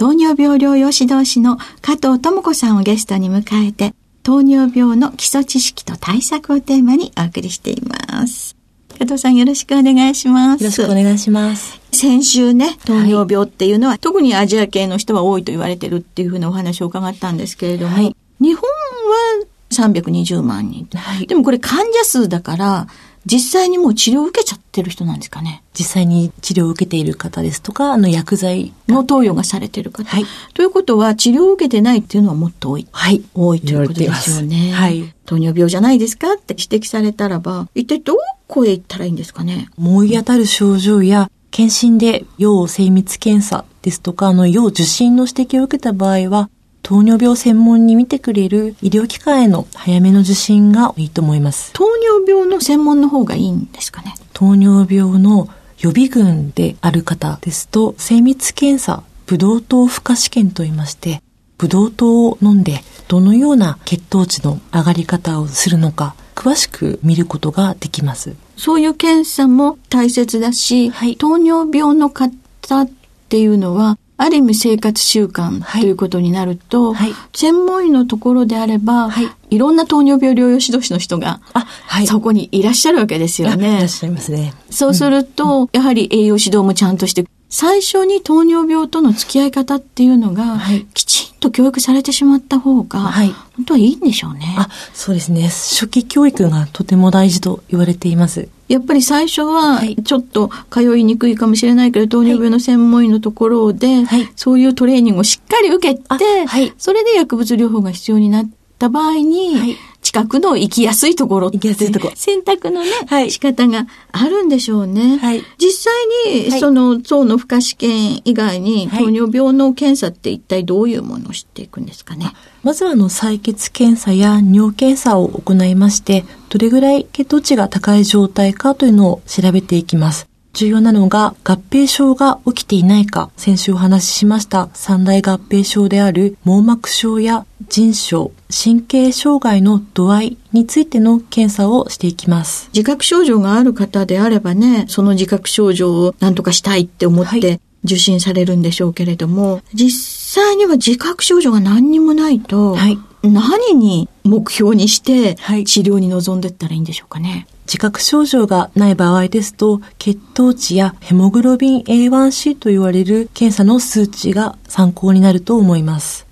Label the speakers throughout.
Speaker 1: 糖尿病療養指導士の加藤智子さんをゲストに迎えて、糖尿病の基礎知識と対策をテーマにお送りしています。加藤さんよろしくお願いします。
Speaker 2: よろしくお願いします。
Speaker 1: 先週ね、糖尿病っていうのは、はい、特にアジア系の人は多いと言われてるっていうふうなお話を伺ったんですけれども、はい、日本は320万人。はい、でもこれ患者数だから、実際にもう治療を受けちゃってる人なんですかね
Speaker 2: 実際に治療を受けている方ですとか、あの薬剤
Speaker 1: の投与がされている方。はい。ということは治療を受けてないっていうのはもっと多い。
Speaker 2: はい。
Speaker 1: 多いということですよね。はい。糖尿病じゃないですかって指摘されたらば、一体どこへ行ったらいいんですかね
Speaker 2: 思い当たる症状や検診で要精密検査ですとか、あの、要受診の指摘を受けた場合は、糖尿病専門に見てくれる医療機関への早めの受診がいいと思います。
Speaker 1: 糖尿病の専門の方がいいんですかね？
Speaker 2: 糖尿病の予備軍である方ですと、精密検査、ブドウ糖負荷試験といいまして、ブドウ糖を飲んでどのような血糖値の上がり方をするのか、詳しく見ることができます。
Speaker 1: そういう検査も大切だし、はい、糖尿病の方っていうのはある意味生活習慣ということになると、はい、専門医のところであれば、はい、いろんな糖尿病療養指導士の人が、はい、そこにいらっしゃるわけですよね。
Speaker 2: いらっしゃいますね。
Speaker 1: そうすると、うん、やはり栄養指導もちゃんとして、最初に糖尿病との付き合い方っていうのが、きちんと教育されてしまった方が、はい、本当はいいんでしょうね。
Speaker 2: あ、そうですね。初期教育がとても大事と言われています。
Speaker 1: やっぱり最初は、ちょっと通いにくいかもしれないけど、糖尿病の専門医のところで、はい、そういうトレーニングをしっかり受けて、はい、それで薬物療法が必要になった場合に、はい近くの行きやすいところ行きやすいところ。選択のね、はい、仕方があるんでしょうね。はい、実際に、その、層の負荷試験以外に、糖尿病の検査って一体どういうものを知っていくんですかね。
Speaker 2: まずは、あの、採血検査や尿検査を行いまして、どれぐらい血糖値が高い状態かというのを調べていきます。重要なのが合併症が起きていないか、先週お話ししました三大合併症である網膜症や腎症、神経障害の度合いについての検査をしていきます。
Speaker 1: 自覚症状がある方であればね、その自覚症状を何とかしたいって思って受診されるんでしょうけれども、はい、実際には自覚症状が何にもないと、はい、何に目標にして治療に臨んでいったらいいんでしょうかね。
Speaker 2: 自覚症状がない場合ですと、血糖値やヘモグロビン A1C と言われる検査の数値が参考になると思います。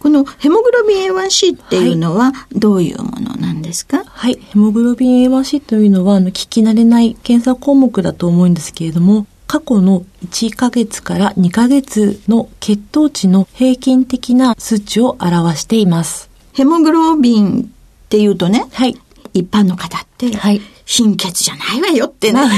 Speaker 1: このヘモグロビン A1C っていうのはどういうものなんですか、
Speaker 2: はい、ヘモグロビン A1C というのはあの聞き慣れない検査項目だと思うんですけれども、過去の1ヶ月から2ヶ月の血糖値の平均的な数値を表しています。
Speaker 1: ヘモグロビンっていうとね、はい、一般の方って、はい、貧血じゃないわよってね、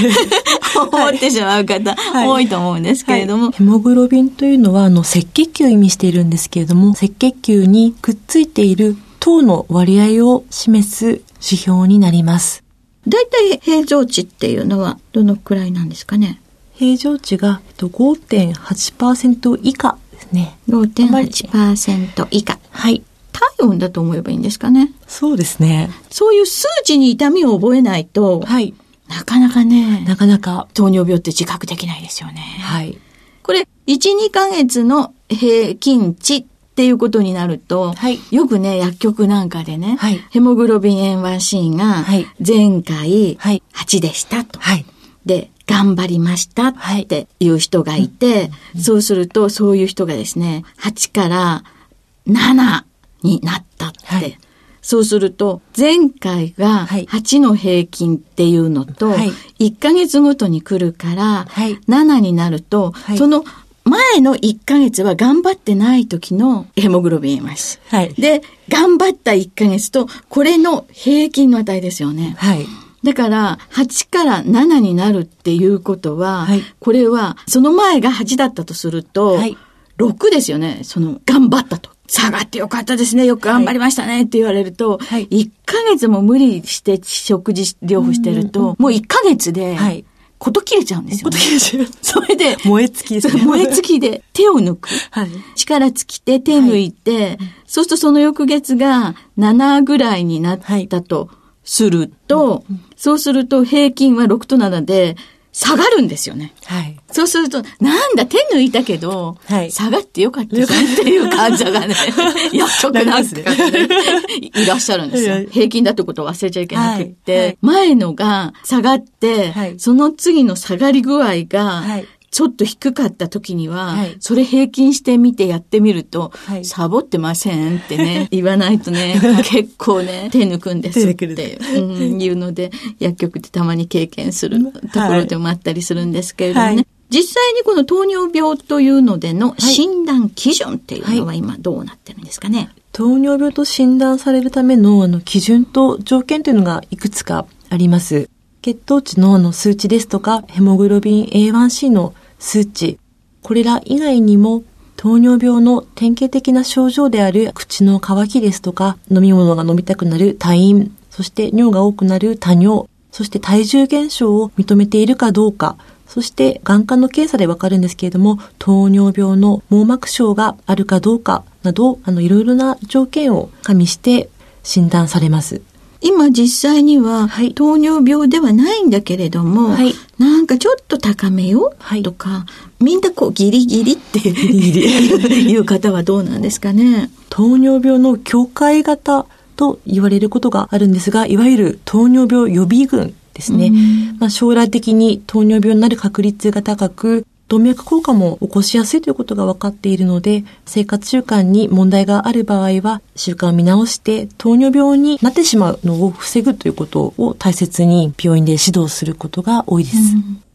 Speaker 1: 思ってしまう方、多いと思うんですけれども、
Speaker 2: ヘモグロビンというのは、あの、赤血球を意味しているんですけれども、赤血球にくっついている糖の割合を示す指標になります。
Speaker 1: 大体平常値っていうのはどのくらいなんですかね？
Speaker 2: 平常値が5.8%以下ですね。
Speaker 1: 5.8%以下。
Speaker 2: はい。
Speaker 1: 体温だと思えばいいんですかね。
Speaker 2: そうですね。
Speaker 1: そういう数値に痛みを覚えないと、はい。なかなかね、
Speaker 2: なかなか
Speaker 1: 糖尿病って自覚できないですよね。
Speaker 2: はい。
Speaker 1: これ、1、2ヶ月の平均値っていうことになると、はい、よくね、薬局なんかでね、はい、ヘモグロビン A1C が前回8でしたと。はい、で、頑張りましたっていう人がいて、そうするとそういう人がですね、8から7になったって。そうすると、前回が8の平均っていうのと、1ヶ月ごとに来るから、7になると、その前の1ヶ月は頑張ってない時のヘモグロビン A1C。はい。で、頑張った1ヶ月と、これの平均の値ですよね。はい。だから、8から7になるっていうことは、はい、これは、その前が8だったとすると、はい、6ですよね。その、頑張ったと。下がってよかったですね。よく頑張りましたねって言われると、はい、1ヶ月も無理して食事療法してると、もう1ヶ月で、こと切れちゃうんですよ、ね。こと切れちゃう。それで、
Speaker 2: 燃え尽きですね。
Speaker 1: 燃え尽きで手を抜く。はい、力尽きて手抜いて、はい、そうするとその翌月が7ぐらいになったとすると、はい、そうすると平均は6と7で、下がるんですよね。はい。そうすると、なんだ、手抜いたけど、はい、下がってよかったねっていう患者がね、薬局なんか、ね、いらっしゃるんですよ。平均だってことを忘れちゃいけなくって、はい。はい、前のが下がって、はい、その次の下がり具合が、ちょっと低かった時には、はい、それ平均してみてやってみると、はい、サボってませんってね、言わないとね、結構ね、手抜くんですって、うん、いうので、薬局ってたまに経験するところでもあったりするんですけれどもね。はい、実際にこの糖尿病というのでの診断基準っていうのは今どうなってるんですかね、
Speaker 2: 糖尿病と診断されるためのあの基準と条件というのがいくつかあります。血糖値のあの数値ですとか、ヘモグロビン A1C の数値、これら以外にも糖尿病の典型的な症状である口の渇きですとか、飲み物が飲みたくなる退院、そして尿が多くなる多尿、そして体重減少を認めているかどうか、そして眼科の検査でわかるんですけれども、糖尿病の網膜症があるかどうかなど、あの、いろいろな条件を加味して診断されます。
Speaker 1: 今実際には、糖尿病ではないんだけれども、はい、なんかちょっと高めよ、はい、とか、みんなこうギリギリっていう方はどうなんですかね？
Speaker 2: 糖尿病の境界型と言われることがあるんですが、いわゆる糖尿病予備軍ですね。まあ、将来的に糖尿病になる確率が高く、動脈硬化も起こしやすいということが分かっているので、生活習慣に問題がある場合は、習慣を見直して糖尿病になってしまうのを防ぐということを大切に病院で指導することが多いです。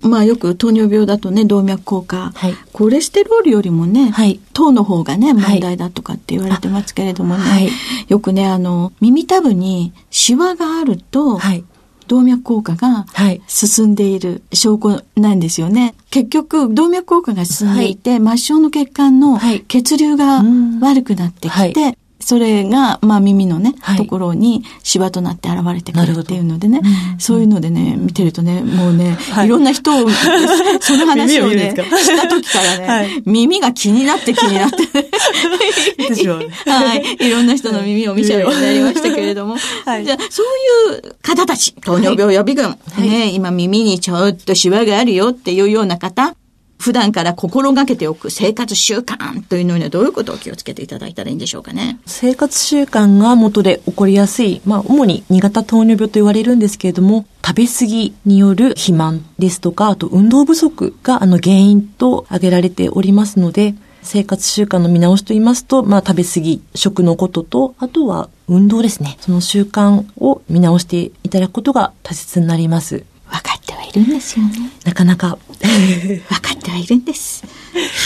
Speaker 1: うん、まあよく糖尿病だとね、動脈硬化、はい、コレステロールよりもね、はい、糖の方がね、問題だとかって言われてますけれどもね、はい、よくね、あの、耳たぶにシワがあると、はい動脈硬化が進んでいる証拠なんですよね。はい、結局、動脈硬化が進んでいて、はい、末梢の血管の血流が悪くなってきて、それが、まあ耳のね、はい、ところにシワとなって現れてくるっていうのでね、うん、そういうのでね、見てるとね、もうね、はい、いろんな人を、その話をね、した時からね、はい、耳が気になって気になって、はい、いろんな人の耳を見ちゃうようになりましたけれども、はい、じゃあ、そういう方たち、糖尿病予備軍、ね、今耳にちょっとシワがあるよっていうような方、普段から心がけておく生活習慣というのにはどういうことを気をつけていただいたらいいんでしょうかね？
Speaker 2: 生活習慣が元で起こりやすい、まあ、主に2型糖尿病と言われるんですけれども、食べ過ぎによる肥満ですとか、あと運動不足があの原因と挙げられておりますので、生活習慣の見直しと言いますと、まあ、食べ過ぎ、食のことと、あとは運動ですね。その習慣を見直していただくことが大切になります。
Speaker 1: 分かってはいるんですよね。
Speaker 2: なかなか。
Speaker 1: 分かってはいるんです。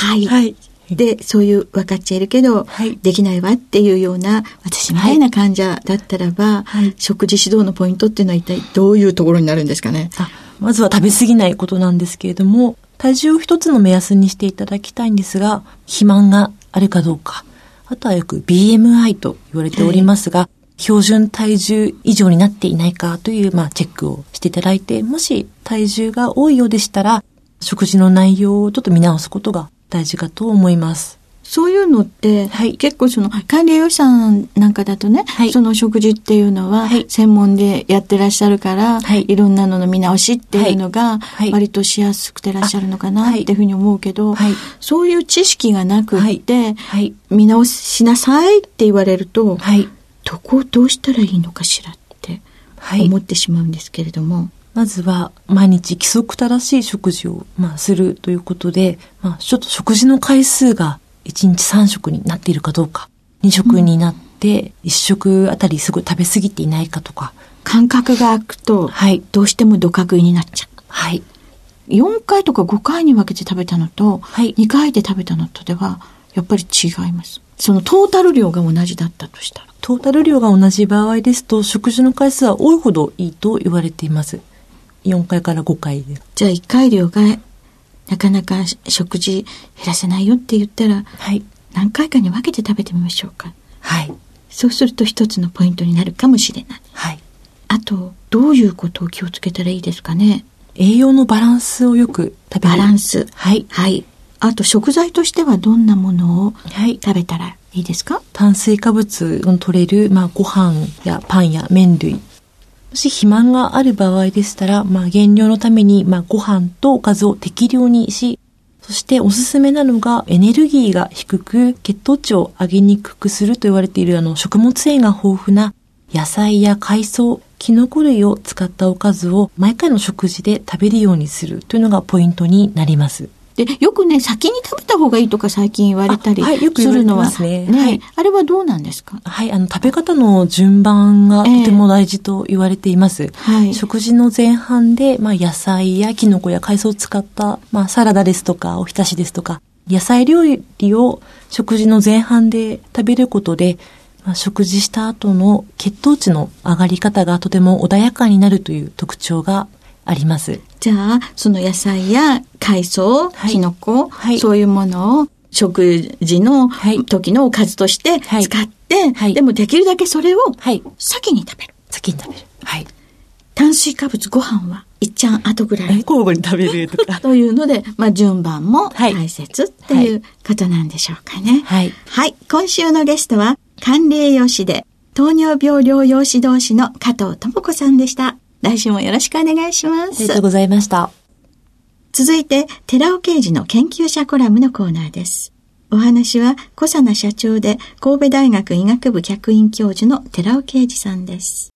Speaker 1: はい。はい。で、そういう分かっちゃいるけど、はい、できないわっていうような、私みたいな患者だったらば、はい、食事指導のポイントっていうのは一体どういうところになるんですかね？あ
Speaker 2: まずは食べ過ぎないことなんですけれども、体重を一つの目安にしていただきたいんですが、肥満があるかどうか、あとはよく BMI と言われておりますが、はい標準体重以上になっていないかという、まあ、チェックをしていただいて、もし体重が多いようでしたら、食事の内容をちょっと見直すことが大事かと思います。
Speaker 1: そういうのって、はい、結構その管理栄養士さんなんかだとね、はい、その食事っていうのは専門でやってらっしゃるから、はい、いろんなのの見直しっていうのが割としやすくてらっしゃるのかなっていうふうに思うけど、そういう知識がなくって、見直しなさいって言われると、どこをどうしたらいいのかしらって思ってしまうんですけれども。
Speaker 2: まずは毎日規則正しい食事を、まあ、するということで、まあ、ちょっと食事の回数が1日3食になっているかどうか、2食になって1食あたりすごい食べ過ぎていないかとか。
Speaker 1: 感覚が空くと、はい、どうしてもドカ食いになっちゃう。
Speaker 2: はい。
Speaker 1: 4回とか5回に分けて食べたのと、はい、2回で食べたのとでは、やっぱり違います。そのトータル量が同じだったとしたら。
Speaker 2: トータル量が同じ場合ですと、食事の回数は多いほどいいと言われています。4回から5回で。
Speaker 1: じゃあ1回量がなかなか食事減らせないよって言ったら、はい、何回かに分けて食べてみましょうか。
Speaker 2: はい。
Speaker 1: そうすると一つのポイントになるかもしれない。
Speaker 2: はい。
Speaker 1: あと、どういうことを気をつけたらいいですかね。
Speaker 2: 栄養のバランスをよく食べ
Speaker 1: る。バランス。
Speaker 2: はい。
Speaker 1: はい。あと食材としてはどんなものを食べたらいいですか、はい、
Speaker 2: 炭水化物の取れる、まあ、ご飯やパンや麺類。もし肥満がある場合でしたら、まあ、減量のために、まあ、ご飯とおかずを適量にし、そしておすすめなのがエネルギーが低く血糖値を上げにくくすると言われているあの食物繊維が豊富な野菜や海藻、キノコ類を使ったおかずを毎回の食事で食べるようにするというのがポイントになります。
Speaker 1: で、よくね、先に食べた方がいいとか最近言われたりするのは、はい、ね、ね、はい、あれはどうなんですか？
Speaker 2: はい、あの、食べ方の順番がとても大事と言われています。えー、はい、食事の前半で、まあ、野菜やキノコや海藻を使った、まあ、サラダですとか、おひたしですとか、野菜料理を食事の前半で食べることで、まあ、食事した後の血糖値の上がり方がとても穏やかになるという特徴があります。
Speaker 1: じゃあ、その野菜や海藻、はい、キノコ、はい、そういうものを食事の時のおかずとして使って、はい、でもできるだけそれを先に食べる。
Speaker 2: 先に食べる。はい。
Speaker 1: 炭水化物ご飯はいっちゃん後ぐらい。
Speaker 2: 交互に食べるとか。
Speaker 1: というので、まあ順番も大切っていうことなんでしょうかね。
Speaker 2: はい。
Speaker 1: はい。今週のゲストは、管理栄養士で糖尿病療養指導士の加藤智子さんでした。来週もよろしくお願いします。あ
Speaker 2: りがとうございました。
Speaker 1: 続いて、寺尾刑事の研究者コラムのコーナーです。お話は、小佐奈社長で神戸大学医学部客員教授の寺尾啓二さんです。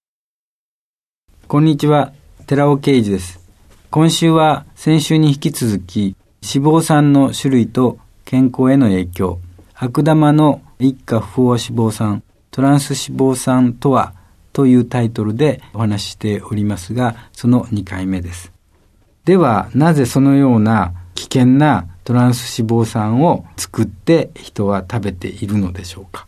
Speaker 3: こんにちは、寺尾啓二です。今週は先週に引き続き、脂肪酸の種類と健康への影響、悪玉の一家不飽和脂肪酸、トランス脂肪酸とはというタイトルでお話ししておりますが、その2回目です。では、なぜそのような危険なトランス脂肪酸を作って人は食べているのでしょうか？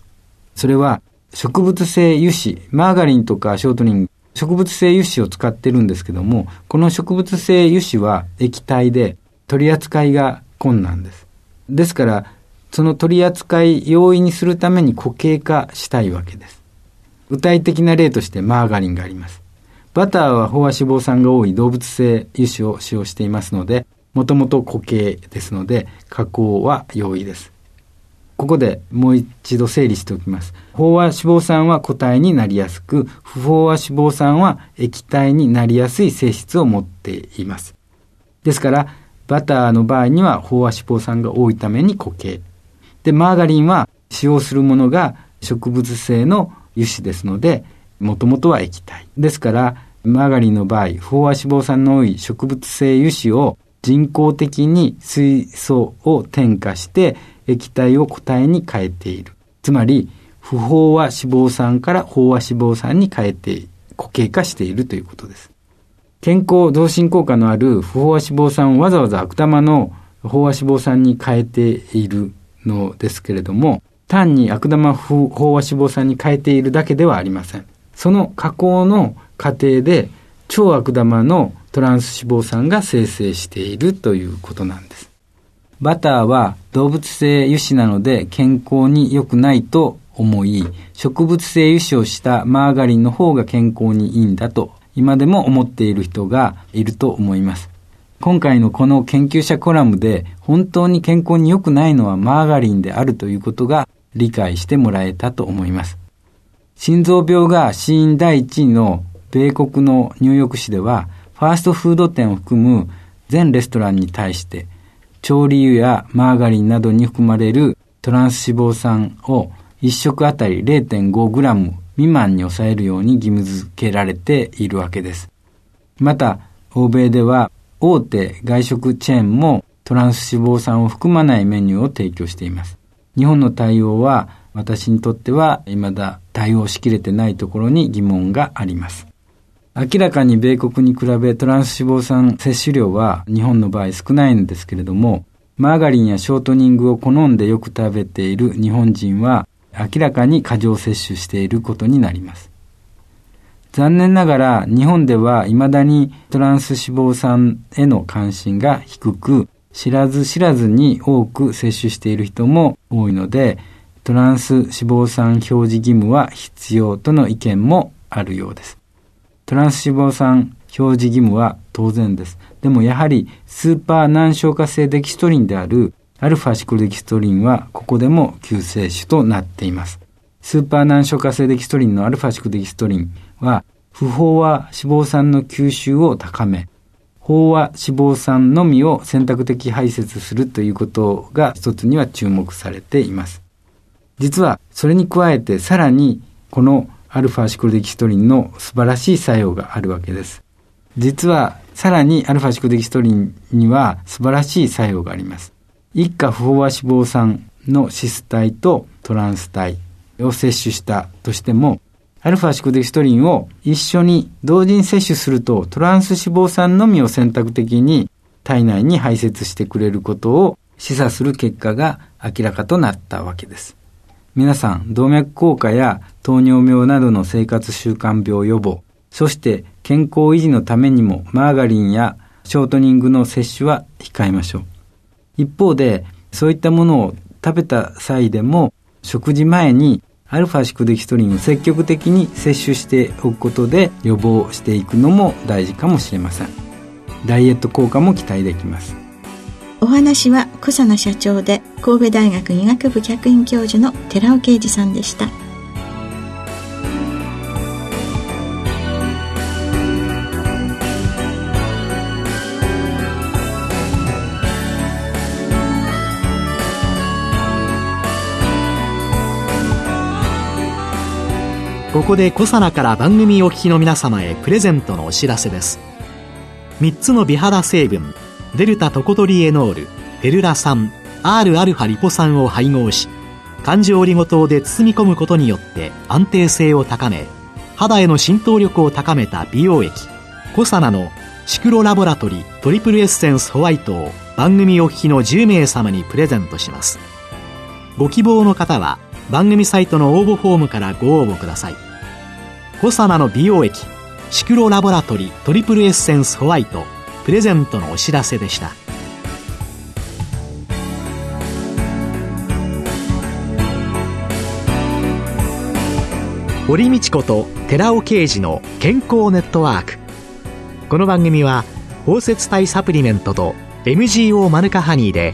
Speaker 3: それは植物性油脂、マーガリンとかショートニング、植物性油脂を使ってるんですけども、この植物性油脂は液体で取り扱いが困難です。ですから、その取り扱い容易にするために固形化したいわけです。具体的な例としてマーガリンがあります。バターは飽和脂肪酸が多い動物性油脂を使用していますので、もともと固形ですので、加工は容易です。ここでもう一度整理しておきます。飽和脂肪酸は固体になりやすく、不飽和脂肪酸は液体になりやすい性質を持っています。ですから、バターの場合には飽和脂肪酸が多いために固形。で、マーガリンは使用するものが植物性の油脂ですので、もともとは液体。ですから、マーガリンの場合、飽和脂肪酸の多い植物性油脂を人工的に水素を添加して液体を固体に変えている。つまり、不飽和脂肪酸から飽和脂肪酸に変えて固形化しているということです。健康増進効果のある不飽和脂肪酸をわざわざ悪玉の飽和脂肪酸に変えているのですけれども、単に悪玉飽和脂肪酸に変えているだけではありません。その加工の過程で超悪玉のトランス脂肪酸が生成しているということなんです。バターは動物性油脂なので健康に良くないと思い、植物性油脂をしたマーガリンの方が健康にいいんだと今でも思っている人がいると思います。今回のこの研究者コラムで本当に健康に良くないのはマーガリンであるということが理解してもらえたと思います。心臓病が死因第1位の米国のニューヨーク市では、ファーストフード店を含む全レストランに対して、調理油やマーガリンなどに含まれるトランス脂肪酸を1食あたり 0.5g 未満に抑えるように義務付けられているわけです。また、欧米では大手外食チェーンもトランス脂肪酸を含まないメニューを提供しています。日本の対応は私にとっては未だ対応しきれてないところに疑問があります。明らかに米国に比べトランス脂肪酸摂取量は日本の場合少ないのですけれども、マーガリンやショートニングを好んでよく食べている日本人は明らかに過剰摂取していることになります。残念ながら日本では未だにトランス脂肪酸への関心が低く、知らず知らずに多く摂取している人も多いので、トランス脂肪酸表示義務は必要との意見もあるようです。トランス脂肪酸表示義務は当然です。でもやはりスーパー難消化性デキストリンであるアルファシクロデキストリンはここでも救世主となっています。スーパー難消化性デキストリンのアルファシクロデキストリンは不飽和脂肪酸の吸収を高め、飽和脂肪酸のみを選択的排泄するということが一つには注目されています。実はそれに加えてさらにこのアルファシクロデキストリンの素晴らしい作用があるわけです。実はさらにアルファシクロデキストリンには素晴らしい作用があります。一家不飽和脂肪酸のシス体とトランス体を摂取したとしても、アルファシクデキストリンを一緒に同時に摂取するとトランス脂肪酸のみを選択的に体内に排泄してくれることを示唆する結果が明らかとなったわけです。皆さん、動脈硬化や糖尿病などの生活習慣病予防、そして健康維持のためにもマーガリンやショートニングの摂取は控えましょう。一方で、そういったものを食べた際でも、食事前にアルファシクデキストリンを積極的に摂取しておくことで予防していくのも大事かもしれません。ダイエット効果も期待できます。
Speaker 1: お話は小佐奈社長で神戸大学医学部客員教授の寺尾啓二さんでした
Speaker 4: ここで小佐奈から番組お聞きの皆様へプレゼントのお知らせです3つの美肌成分デルタトコトリエノール、ペルラ酸、Rα リポ酸を配合し、環状オリゴ糖で包み込むことによって安定性を高め、肌への浸透力を高めた美容液、コサナのシクロラボラトリトリプルエッセンスホワイトを番組お聞きの10名様にプレゼントします。ご希望の方は番組サイトの応募フォームからご応募ください。コサナの美容液、シクロラボラトリートリプルエッセンスホワイトプレゼントのお知らせでした堀道子と寺尾啓二の健康ネットワークこの番組は包摂体サプリメントと MGO マヌカハニーで